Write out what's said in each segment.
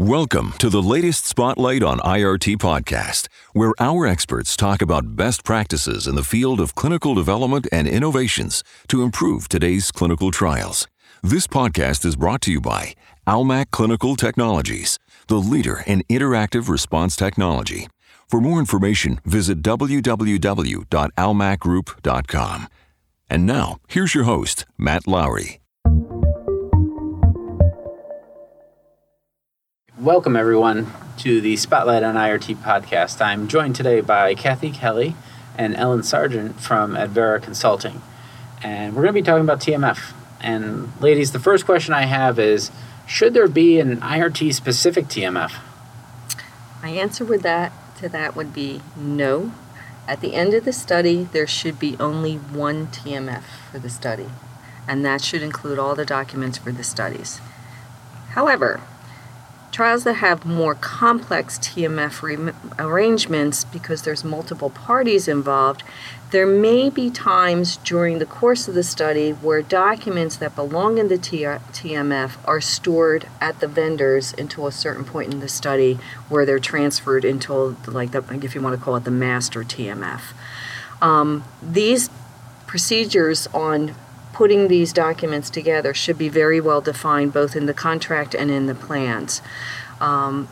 Welcome to the latest spotlight on IRT podcast, where our experts talk about best practices in the field of clinical development and innovations to improve today's clinical trials. This podcast is brought to you by Almac Clinical Technologies, the leader in interactive response technology. For more information, visit www.almacgroup.com. And now, here's your host, Matt Lowry. Welcome, everyone, to the Spotlight on IRT podcast. I'm joined today by Kathy Kelly and Ellen Sargent from Advarra Consulting. And we're going to be talking about TMF. And, ladies, the first question I have is Should there be an IRT specific TMF? My answer with that to that would be no. At the end of the study, there should be only one TMF for the study, and that should include all the documents for the studies. However, Trials that have more complex TMF re- arrangements because there's multiple parties involved, there may be times during the course of the study where documents that belong in the TMF are stored at the vendors until a certain point in the study where they're transferred into, like, the, if you want to call it the master TMF. Um, these procedures on putting these documents together should be very well defined both in the contract and in the plans. Um,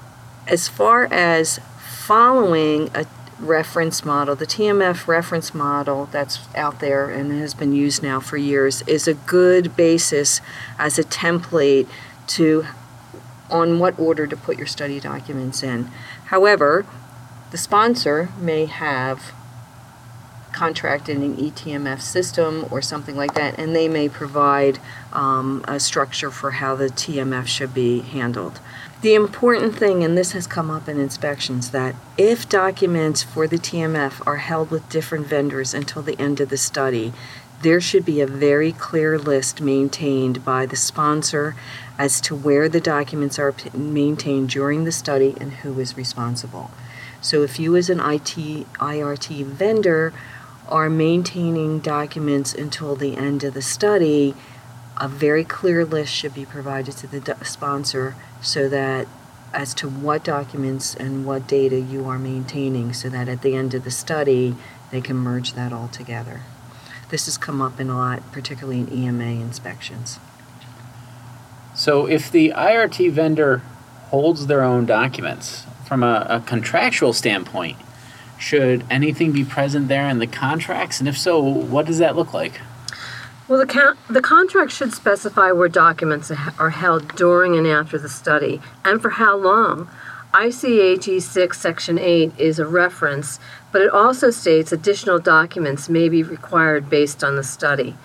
as far as following a reference model, the TMF reference model that's out there and has been used now for years is a good basis as a template to on what order to put your study documents in. However, the sponsor may have contracted an eTMF system or something like that, and they may provide um, a structure for how the TMF should be handled. The important thing, and this has come up in inspections, that if documents for the TMF are held with different vendors until the end of the study, there should be a very clear list maintained by the sponsor as to where the documents are maintained during the study and who is responsible. So if you as an IT IRT vendor are maintaining documents until the end of the study, a very clear list should be provided to the do- sponsor so that as to what documents and what data you are maintaining so that at the end of the study they can merge that all together. This has come up in a lot, particularly in EMA inspections. So, if the IRT vendor holds their own documents from a, a contractual standpoint, should anything be present there in the contracts? And if so, what does that look like? Well, the, the contract should specify where documents are held during and after the study and for how long. ICH 6 Section 8 is a reference, but it also states additional documents may be required based on the study.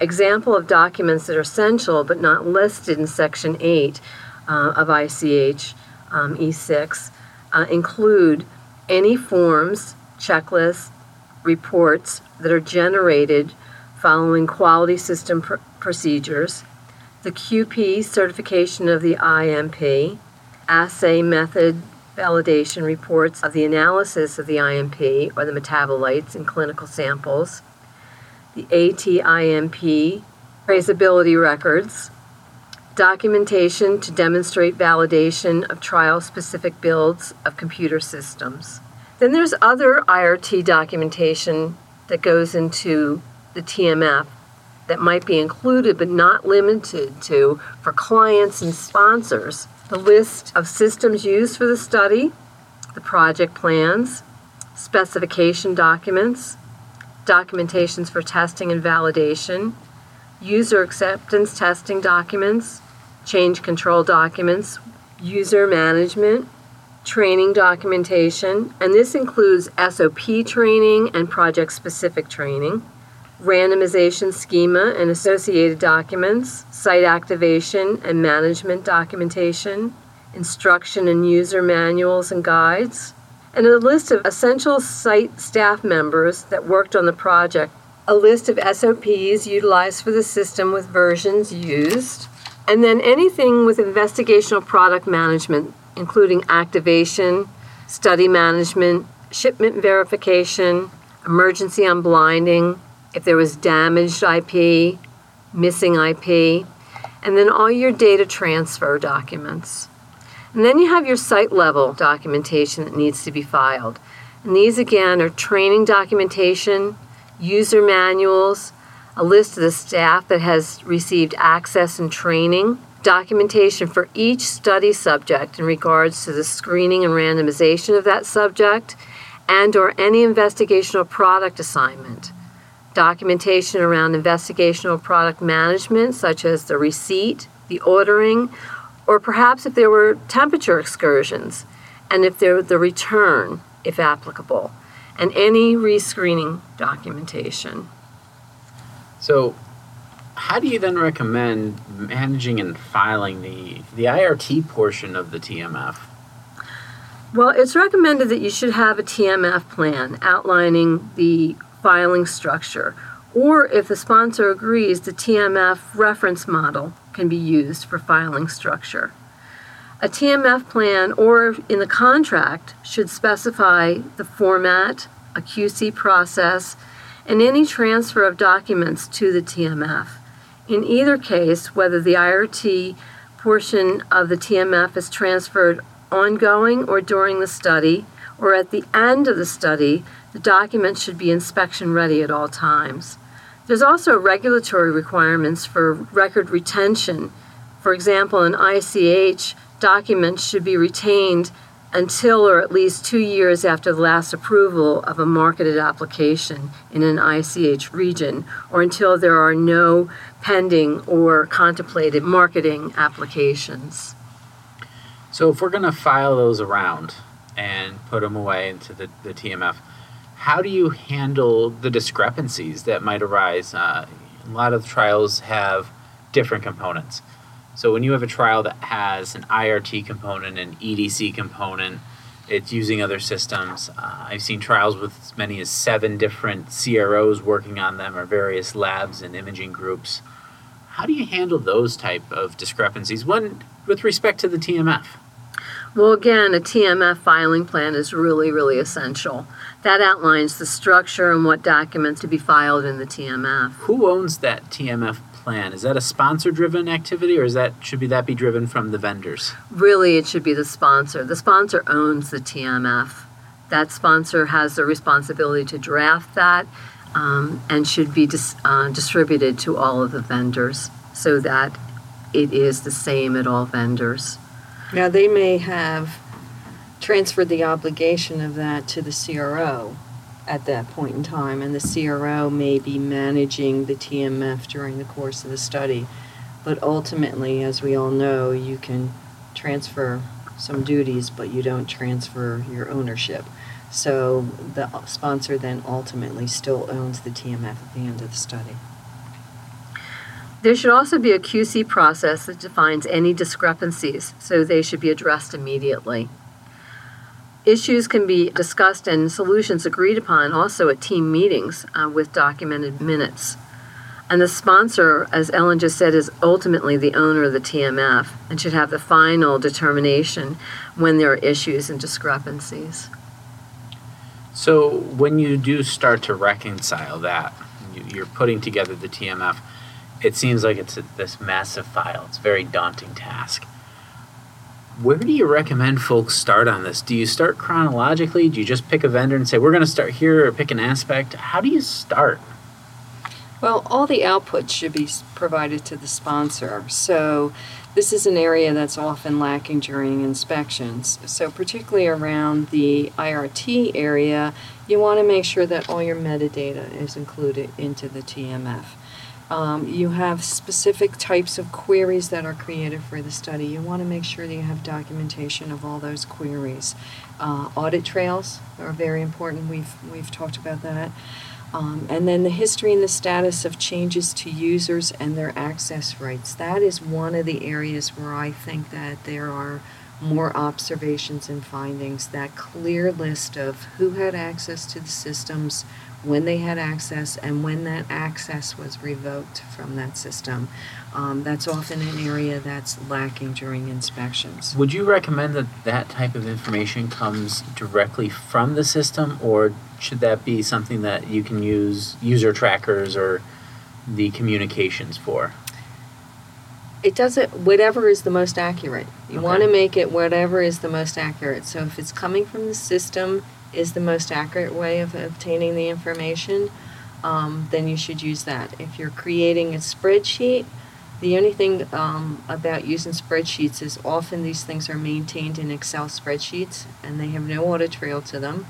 Example of documents that are essential but not listed in Section 8 uh, of ICH um, E6 uh, include any forms, checklists, reports that are generated following quality system pr- procedures, the QP certification of the IMP, assay method validation reports of the analysis of the IMP or the metabolites in clinical samples, the ATIMP traceability records, documentation to demonstrate validation of trial specific builds of computer systems. Then there's other IRT documentation that goes into the TMF that might be included but not limited to for clients and sponsors. The list of systems used for the study, the project plans, specification documents, documentations for testing and validation, user acceptance testing documents, change control documents, user management, training documentation, and this includes SOP training and project specific training, randomization schema and associated documents, site activation and management documentation, instruction and user manuals and guides, and a list of essential site staff members that worked on the project, a list of SOPs utilized for the system with versions used and then anything with investigational product management, including activation, study management, shipment verification, emergency unblinding, if there was damaged IP, missing IP, and then all your data transfer documents. And then you have your site level documentation that needs to be filed. And these again are training documentation, user manuals, a list of the staff that has received access and training, documentation for each study subject in regards to the screening and randomization of that subject and or any investigational product assignment. Documentation around investigational product management such as the receipt the ordering or perhaps if there were temperature excursions and if there the return if applicable and any rescreening documentation So, how do you then recommend managing and filing the the IRT portion of the TMF? Well, it's recommended that you should have a TMF plan outlining the filing structure, or if the sponsor agrees, the TMF reference model can be used for filing structure. A TMF plan or in the contract should specify the format, a QC process, and any transfer of documents to the TMF. In either case, whether the IRT portion of the TMF is transferred ongoing or during the study, or at the end of the study, the document should be inspection ready at all times. There's also regulatory requirements for record retention. For example, in ICH, documents should be retained until or at least two years after the last approval of a marketed application in an ICH region, or until there are no pending or contemplated marketing applications. So, if we're going to file those around and put them away into the, the TMF, how do you handle the discrepancies that might arise? Uh, a lot of trials have different components. So when you have a trial that has an IRT component, an EDC component, it's using other systems. Uh, I've seen trials with as many as seven different CROs working on them, or various labs and imaging groups. How do you handle those type of discrepancies? One with respect to the TMF. Well, again, a TMF filing plan is really, really essential. That outlines the structure and what documents to be filed in the TMF. Who owns that TMF plan? Is that a sponsor-driven activity, or is that should be that be driven from the vendors? Really, it should be the sponsor. The sponsor owns the TMF. That sponsor has the responsibility to draft that um, and should be dis- uh, distributed to all of the vendors so that it is the same at all vendors. Now, they may have transferred the obligation of that to the CRO at that point in time, and the CRO may be managing the TMF during the course of the study. But ultimately, as we all know, you can transfer some duties, but you don't transfer your ownership. So the sponsor then ultimately still owns the TMF at the end of the study. There should also be a QC process that defines any discrepancies, so they should be addressed immediately. Issues can be discussed and solutions agreed upon also at team meetings uh, with documented minutes. And the sponsor, as Ellen just said, is ultimately the owner of the TMF and should have the final determination when there are issues and discrepancies. So when you do start to reconcile that, you- you're putting together the TMF. It seems like it's this massive file. It's a very daunting task. Where do you recommend folks start on this? Do you start chronologically? Do you just pick a vendor and say we're going to start here, or pick an aspect? How do you start? Well, all the outputs should be provided to the sponsor. So this is an area that's often lacking during inspections. So particularly around the IRT area, you want to make sure that all your metadata is included into the TMF. Um, you have specific types of queries that are created for the study. You want to make sure that you have documentation of all those queries. Uh, audit trails are very important. We've we've talked about that. Um, and then the history and the status of changes to users and their access rights. That is one of the areas where I think that there are more observations and findings. That clear list of who had access to the systems, when they had access, and when that access was revoked from that system. Um, that's often an area that's lacking during inspections. Would you recommend that that type of information comes directly from the system, or should that be something that you can use user trackers or the communications for? It doesn't, whatever is the most accurate. You want to make it whatever is the most accurate. So if it's coming from the system is the most accurate way of obtaining the information, um, then you should use that. If you're creating a spreadsheet, the only thing um, about using spreadsheets is often these things are maintained in Excel spreadsheets and they have no audit trail to them.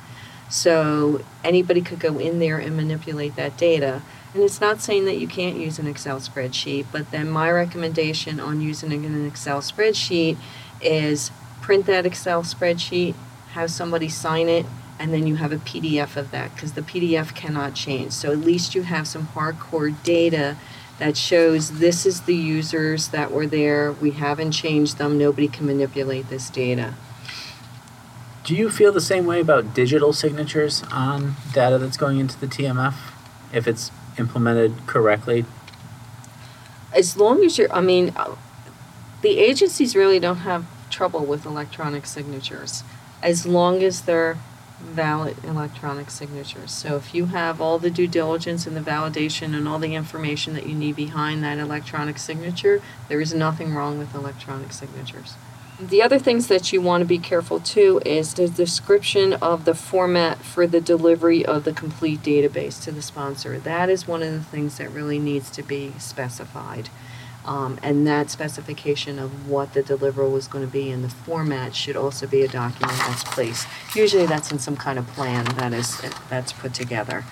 So anybody could go in there and manipulate that data. And it's not saying that you can't use an Excel spreadsheet, but then my recommendation on using an Excel spreadsheet is print that Excel spreadsheet, have somebody sign it, and then you have a PDF of that because the PDF cannot change. So at least you have some hardcore data that shows this is the users that were there. We haven't changed them. Nobody can manipulate this data. Do you feel the same way about digital signatures on data that's going into the TMF? If it's implemented correctly? as long as you're, I mean, the agencies really don't have trouble with electronic signatures as long as they're valid electronic signatures. So if you have all the due diligence and the validation and all the information that you need behind that electronic signature, there is nothing wrong with electronic signatures. The other things that you want to be careful too is the description of the format for the delivery of the complete database to the sponsor. That is one of the things that really needs to be specified. Um, and that specification of what the deliverable was going to be in the format should also be a document that's placed. Usually that's in some kind of plan that is, that's put together.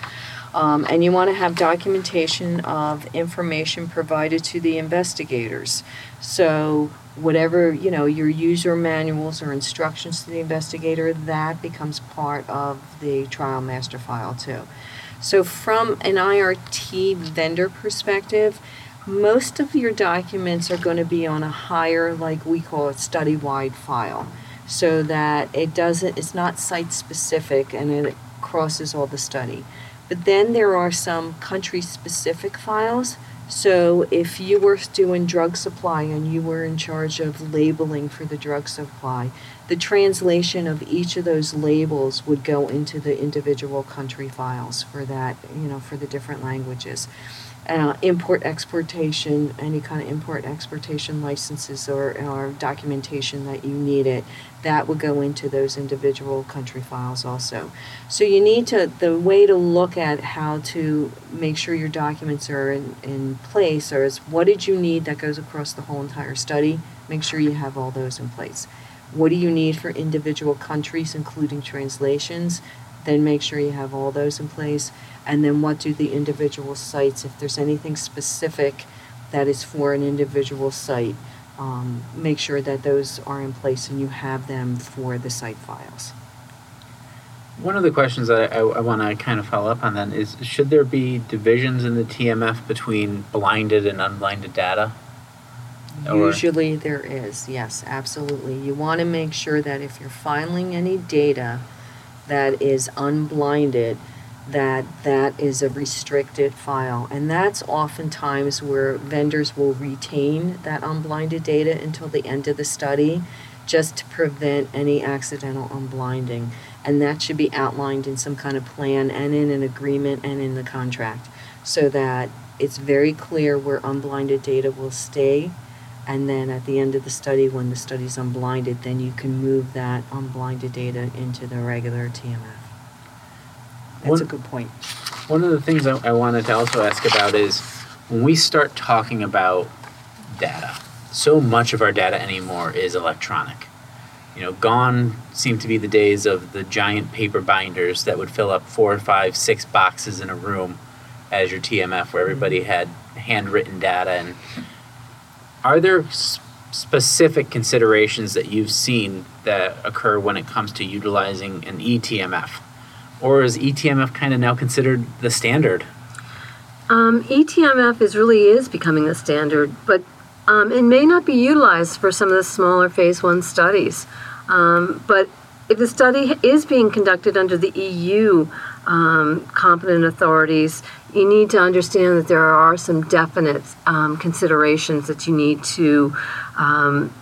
Um, and you want to have documentation of information provided to the investigators. So whatever, you know, your user manuals or instructions to the investigator, that becomes part of the trial master file too. So from an IRT vendor perspective, most of your documents are going to be on a higher, like we call it, study-wide file, so that it doesn't, it's not site-specific and it crosses all the study. But then there are some country-specific files. So if you were doing drug supply and you were in charge of labeling for the drug supply, the translation of each of those labels would go into the individual country files for that, you know, for the different languages. Uh, import exportation, any kind of import exportation licenses or, or documentation that you need it, that would go into those individual country files also. So you need to, the way to look at how to make sure your documents are in, in place or is what did you need that goes across the whole entire study? Make sure you have all those in place. What do you need for individual countries, including translations? Then make sure you have all those in place. And then what do the individual sites, if there's anything specific that is for an individual site, um, make sure that those are in place and you have them for the site files. One of the questions that I, I want to kind of follow up on then is should there be divisions in the TMF between blinded and unblinded data? Or- Usually there is, yes, absolutely. You want to make sure that if you're filing any data that is unblinded, that that is a restricted file. And that's oftentimes where vendors will retain that unblinded data until the end of the study just to prevent any accidental unblinding. And that should be outlined in some kind of plan and in an agreement and in the contract so that it's very clear where unblinded data will stay. And then at the end of the study, when the study's unblinded, then you can move that unblinded data into the regular TMF. That's a good point. One of the things I, I wanted to also ask about is when we start talking about data, so much of our data anymore is electronic. You know, gone seem to be the days of the giant paper binders that would fill up four, five, six boxes in a room as your TMF, where mm-hmm. everybody had handwritten data. And are there specific considerations that you've seen that occur when it comes to utilizing an eTMF? Or is eTMF kind of now considered the standard? Um, eTMF is really is becoming the standard, but um, it may not be utilized for some of the smaller phase one studies. Um, but if the study is being conducted under the EU um, competent authorities, you need to understand that there are some definite um, considerations that you need to um,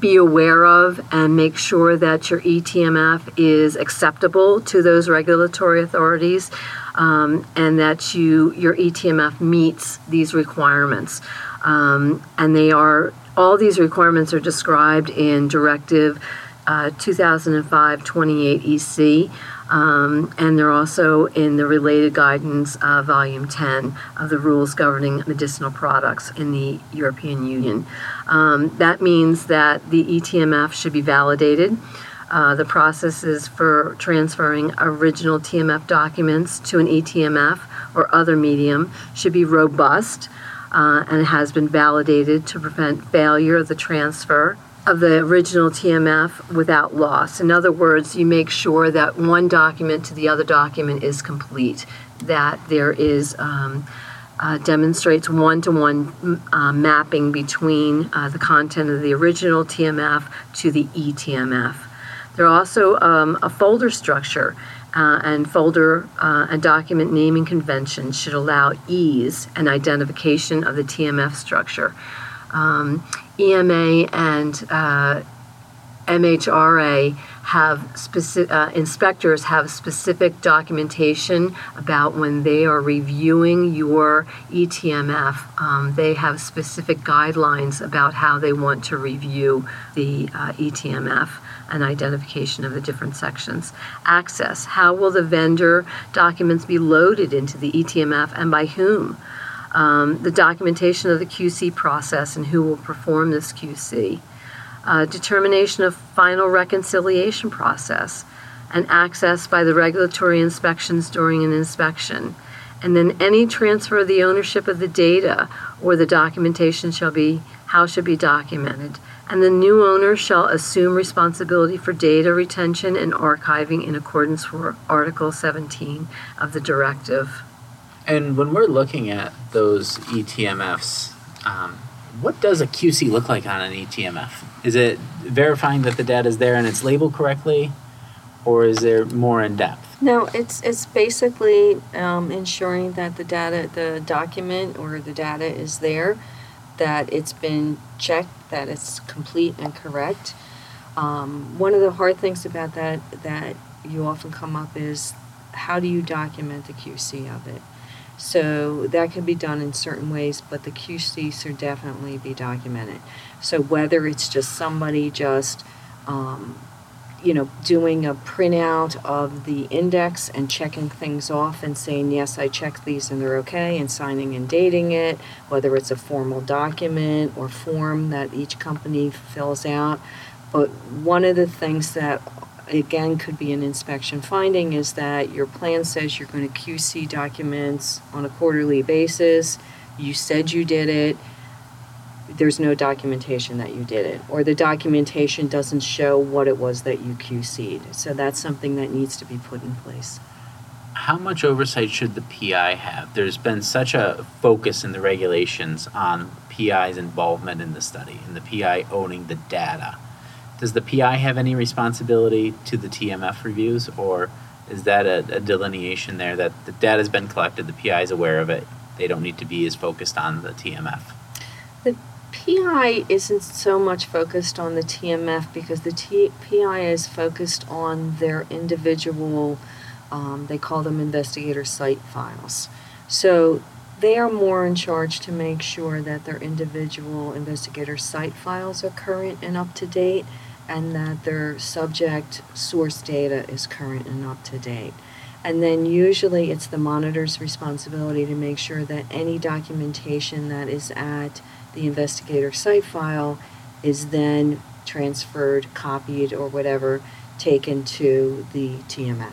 be aware of and make sure that your eTMF is acceptable to those regulatory authorities um, and that you your eTMF meets these requirements. Um, and they are, all these requirements are described in Directive uh, 2005-28 EC, um, and they're also in the related guidance, uh, Volume 10 of the rules governing medicinal products in the European Union. Um, that means that the ETMF should be validated. Uh, the processes for transferring original TMF documents to an ETMF or other medium should be robust uh, and has been validated to prevent failure of the transfer of the original TMF without loss. In other words, you make sure that one document to the other document is complete, that there is um, uh, demonstrates one-to-one uh, mapping between uh, the content of the original TMF to the eTMF. There are also um, a folder structure uh, and folder uh, and document naming conventions should allow ease and identification of the TMF structure. Um, EMA and uh, MHRA have specific, uh, inspectors have specific documentation about when they are reviewing your ETMF. Um, they have specific guidelines about how they want to review the uh, ETMF and identification of the different sections. Access, how will the vendor documents be loaded into the ETMF and by whom? Um, the documentation of the QC process and who will perform this QC. Uh, determination of final reconciliation process and access by the regulatory inspections during an inspection. And then any transfer of the ownership of the data or the documentation shall be, how should be documented and the new owner shall assume responsibility for data retention and archiving in accordance with Article 17 of the directive. And when we're looking at those ETMFs, um, what does a QC look like on an ETMF? Is it verifying that the data is there and it's labeled correctly, or is there more in depth? No, it's it's basically um, ensuring that the data, the document or the data is there, that it's been checked, that it's complete and correct. Um, one of the hard things about that that you often come up is how do you document the QC of it? So that can be done in certain ways, but the QC should definitely be documented. So whether it's just somebody just um, you know, doing a printout of the index and checking things off and saying, yes, I checked these and they're okay, and signing and dating it, whether it's a formal document or form that each company fills out. But one of the things that, again, could be an inspection finding is that your plan says you're going to QC documents on a quarterly basis. You said you did it there's no documentation that you did it, or the documentation doesn't show what it was that you QC'd. So that's something that needs to be put in place. How much oversight should the PI have? There's been such a focus in the regulations on PI's involvement in the study and the PI owning the data. Does the PI have any responsibility to the TMF reviews, or is that a, a delineation there that the data has been collected, the PI is aware of it, they don't need to be as focused on the TMF? The PI isn't so much focused on the TMF because the T- PI is focused on their individual, um, they call them investigator site files. So they are more in charge to make sure that their individual investigator site files are current and up to date and that their subject source data is current and up to date. And then usually it's the monitor's responsibility to make sure that any documentation that is at the investigator site file is then transferred, copied, or whatever, taken to the TMF.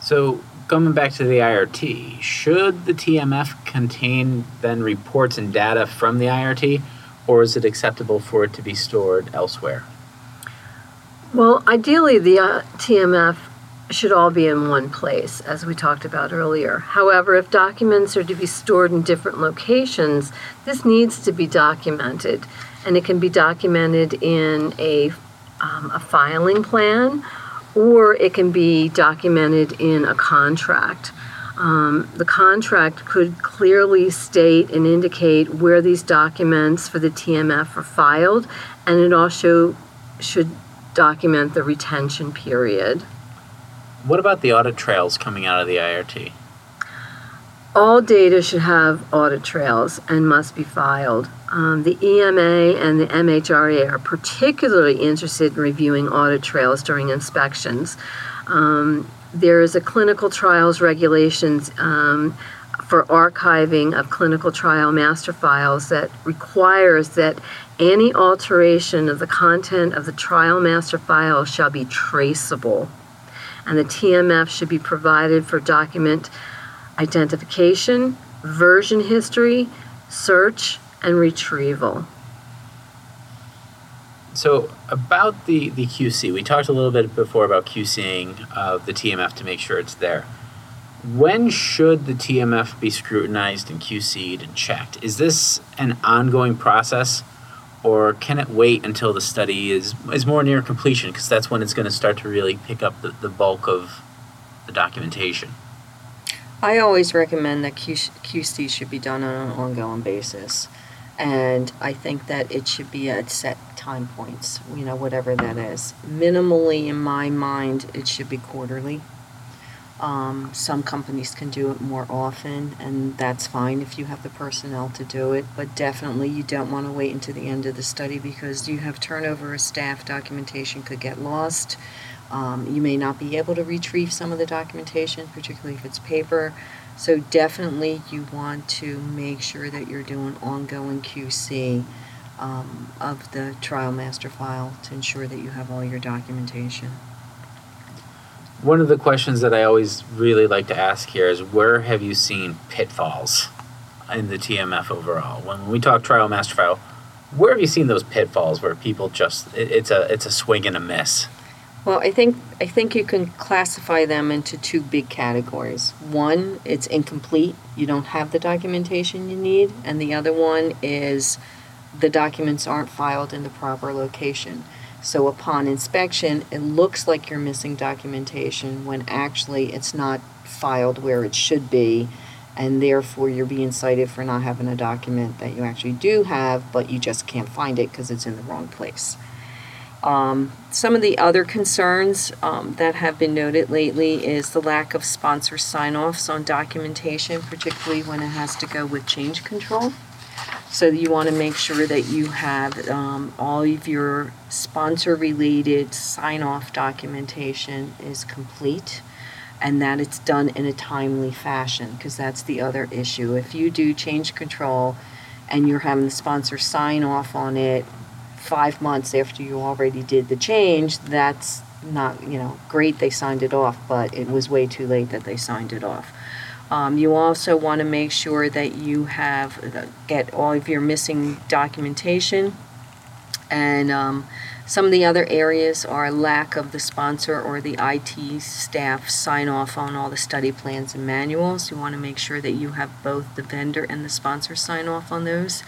So, coming back to the IRT, should the TMF contain then reports and data from the IRT, or is it acceptable for it to be stored elsewhere? Well, ideally, the uh, TMF should all be in one place, as we talked about earlier. However, if documents are to be stored in different locations, this needs to be documented, and it can be documented in a, um, a filing plan, or it can be documented in a contract. Um, the contract could clearly state and indicate where these documents for the TMF are filed, and it also should document the retention period. What about the audit trails coming out of the IRT? all data should have audit trails and must be filed. Um, the EMA and the MHRA are particularly interested in reviewing audit trails during inspections. Um, there is a clinical trials regulations um, for archiving of clinical trial master files that requires that any alteration of the content of the trial master file shall be traceable. And the TMF should be provided for document identification, version history, search, and retrieval. So about the, the QC, we talked a little bit before about QCing of uh, the TMF to make sure it's there. When should the TMF be scrutinized and QC'd and checked? Is this an ongoing process, or can it wait until the study is is more near completion? Because that's when it's going to start to really pick up the, the bulk of the documentation. I always recommend that QC should be done on an ongoing basis. And I think that it should be at set time points, you know, whatever that is. Minimally, in my mind, it should be quarterly. Um, some companies can do it more often, and that's fine if you have the personnel to do it. But definitely, you don't want to wait until the end of the study because you have turnover of staff, documentation could get lost. Um, you may not be able to retrieve some of the documentation, particularly if it's paper. So definitely, you want to make sure that you're doing ongoing QC um, of the trial master file to ensure that you have all your documentation. One of the questions that I always really like to ask here is where have you seen pitfalls in the TMF overall? When we talk trial master file, where have you seen those pitfalls where people just it, it's a it's a swing and a miss? Well, I think I think you can classify them into two big categories. One, it's incomplete. You don't have the documentation you need, and the other one is the documents aren't filed in the proper location. So upon inspection, it looks like you're missing documentation when actually it's not filed where it should be, and therefore you're being cited for not having a document that you actually do have, but you just can't find it because it's in the wrong place. Um, some of the other concerns um, that have been noted lately is the lack of sponsor sign offs on documentation, particularly when it has to go with change control. So you want to make sure that you have um, all of your sponsor related sign off documentation is complete and that it's done in a timely fashion because that's the other issue. If you do change control and you're having the sponsor sign off on it five months after you already did the change, that's not, you know, great they signed it off, but it was way too late that they signed it off. Um, you also want to make sure that you have uh, get all of your missing documentation. And um, some of the other areas are lack of the sponsor or the IT staff sign off on all the study plans and manuals. You want to make sure that you have both the vendor and the sponsor sign off on those.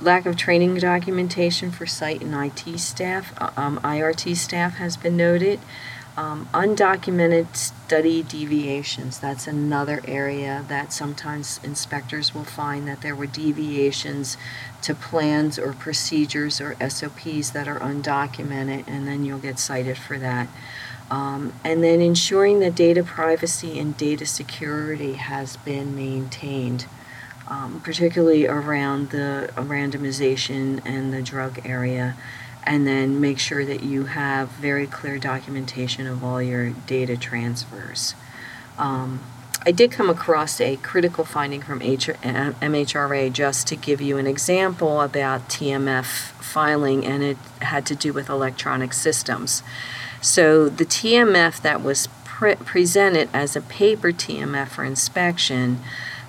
Lack of training documentation for site and IT staff, uh, um, IRT staff has been noted. Um, undocumented study deviations, that's another area that sometimes inspectors will find that there were deviations to plans or procedures or SOPs that are undocumented, and then you'll get cited for that. Um, and then ensuring that data privacy and data security has been maintained, um, particularly around the randomization and the drug area and then make sure that you have very clear documentation of all your data transfers. Um, I did come across a critical finding from MHRA just to give you an example about TMF filing, and it had to do with electronic systems. So the TMF that was pre- presented as a paper TMF for inspection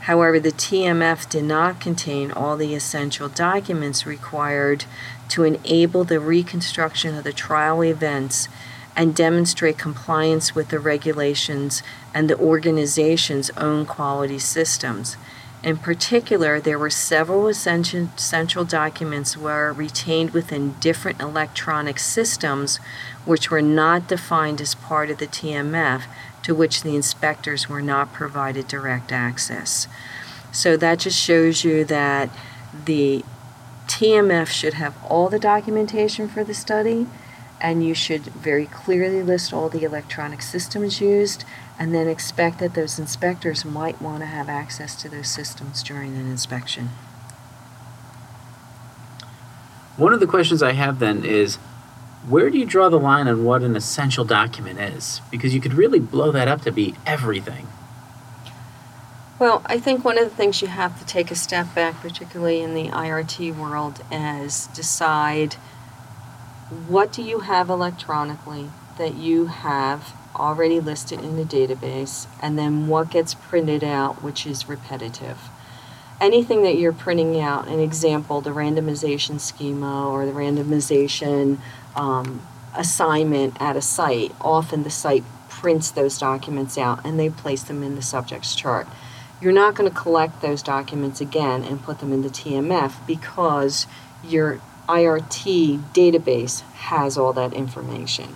However, the TMF did not contain all the essential documents required to enable the reconstruction of the trial events and demonstrate compliance with the regulations and the organization's own quality systems. In particular, there were several essential, documents were retained within different electronic systems which were not defined as part of the TMF to which the inspectors were not provided direct access. So that just shows you that the TMF should have all the documentation for the study and you should very clearly list all the electronic systems used and then expect that those inspectors might want to have access to those systems during an inspection. One of the questions I have then is where do you draw the line on what an essential document is? Because you could really blow that up to be everything. Well, I think one of the things you have to take a step back, particularly in the IRT world, is decide what do you have electronically that you have already listed in the database, and then what gets printed out, which is repetitive. Anything that you're printing out, an example, the randomization schema or the randomization um, assignment at a site, often the site prints those documents out and they place them in the subject's chart. You're not going to collect those documents again and put them in the TMF because your IRT database has all that information.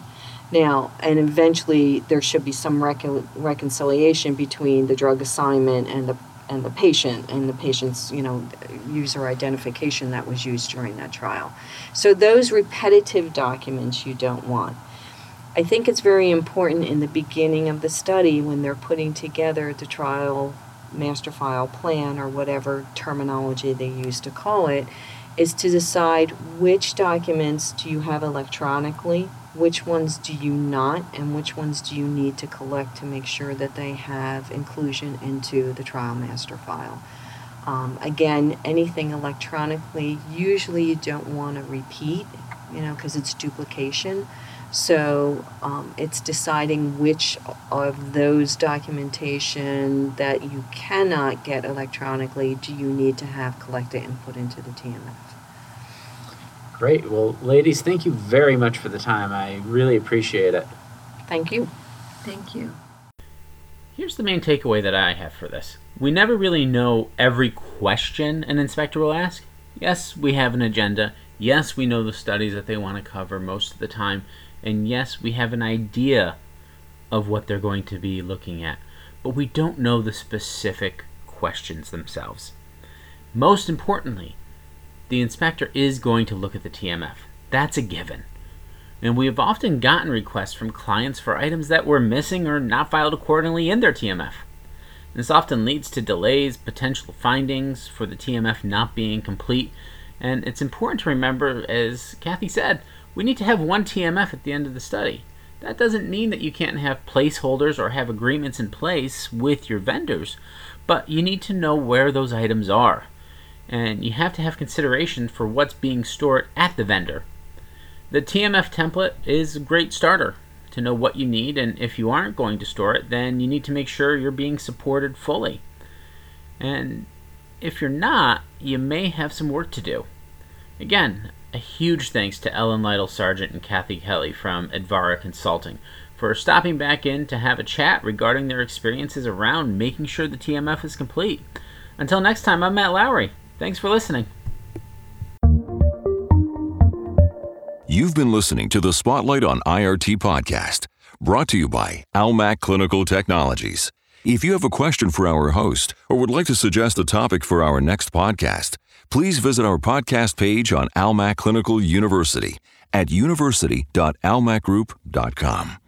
Now, and eventually there should be some recon- reconciliation between the drug assignment and the and the patient and the patient's you know user identification that was used during that trial. So those repetitive documents you don't want. I think it's very important in the beginning of the study when they're putting together the trial master file plan or whatever terminology they use to call it is to decide which documents do you have electronically, which ones do you not, and which ones do you need to collect to make sure that they have inclusion into the trial master file. Um, again, anything electronically, usually you don't want to repeat, you know, because it's duplication. So um, it's deciding which of those documentation that you cannot get electronically do you need to have collected and put into the TMF. Great. Well, ladies, thank you very much for the time. I really appreciate it. Thank you. Thank you. Here's the main takeaway that I have for this. We never really know every question an inspector will ask. Yes, we have an agenda. Yes, we know the studies that they want to cover most of the time. And yes, we have an idea of what they're going to be looking at, but we don't know the specific questions themselves. Most importantly, the inspector is going to look at the TMF. That's a given. And we have often gotten requests from clients for items that were missing or not filed accordingly in their TMF. This often leads to delays, potential findings for the TMF not being complete, and it's important to remember, as Kathy said, we need to have one TMF at the end of the study. That doesn't mean that you can't have placeholders or have agreements in place with your vendors, but you need to know where those items are. And you have to have consideration for what's being stored at the vendor. The TMF template is a great starter to know what you need, and if you aren't going to store it, then you need to make sure you're being supported fully. And if you're not, you may have some work to do. Again, a huge thanks to Ellen Lytle Sargent and Kathy Kelly from Advarra Consulting for stopping back in to have a chat regarding their experiences around making sure the TMF is complete. Until next time, I'm Matt Lowry. Thanks for listening. You've been listening to the Spotlight on IRT podcast, brought to you by Almac Clinical Technologies. If you have a question for our host or would like to suggest a topic for our next podcast, please visit our podcast page on Almac Clinical University at university.almacgroup.com.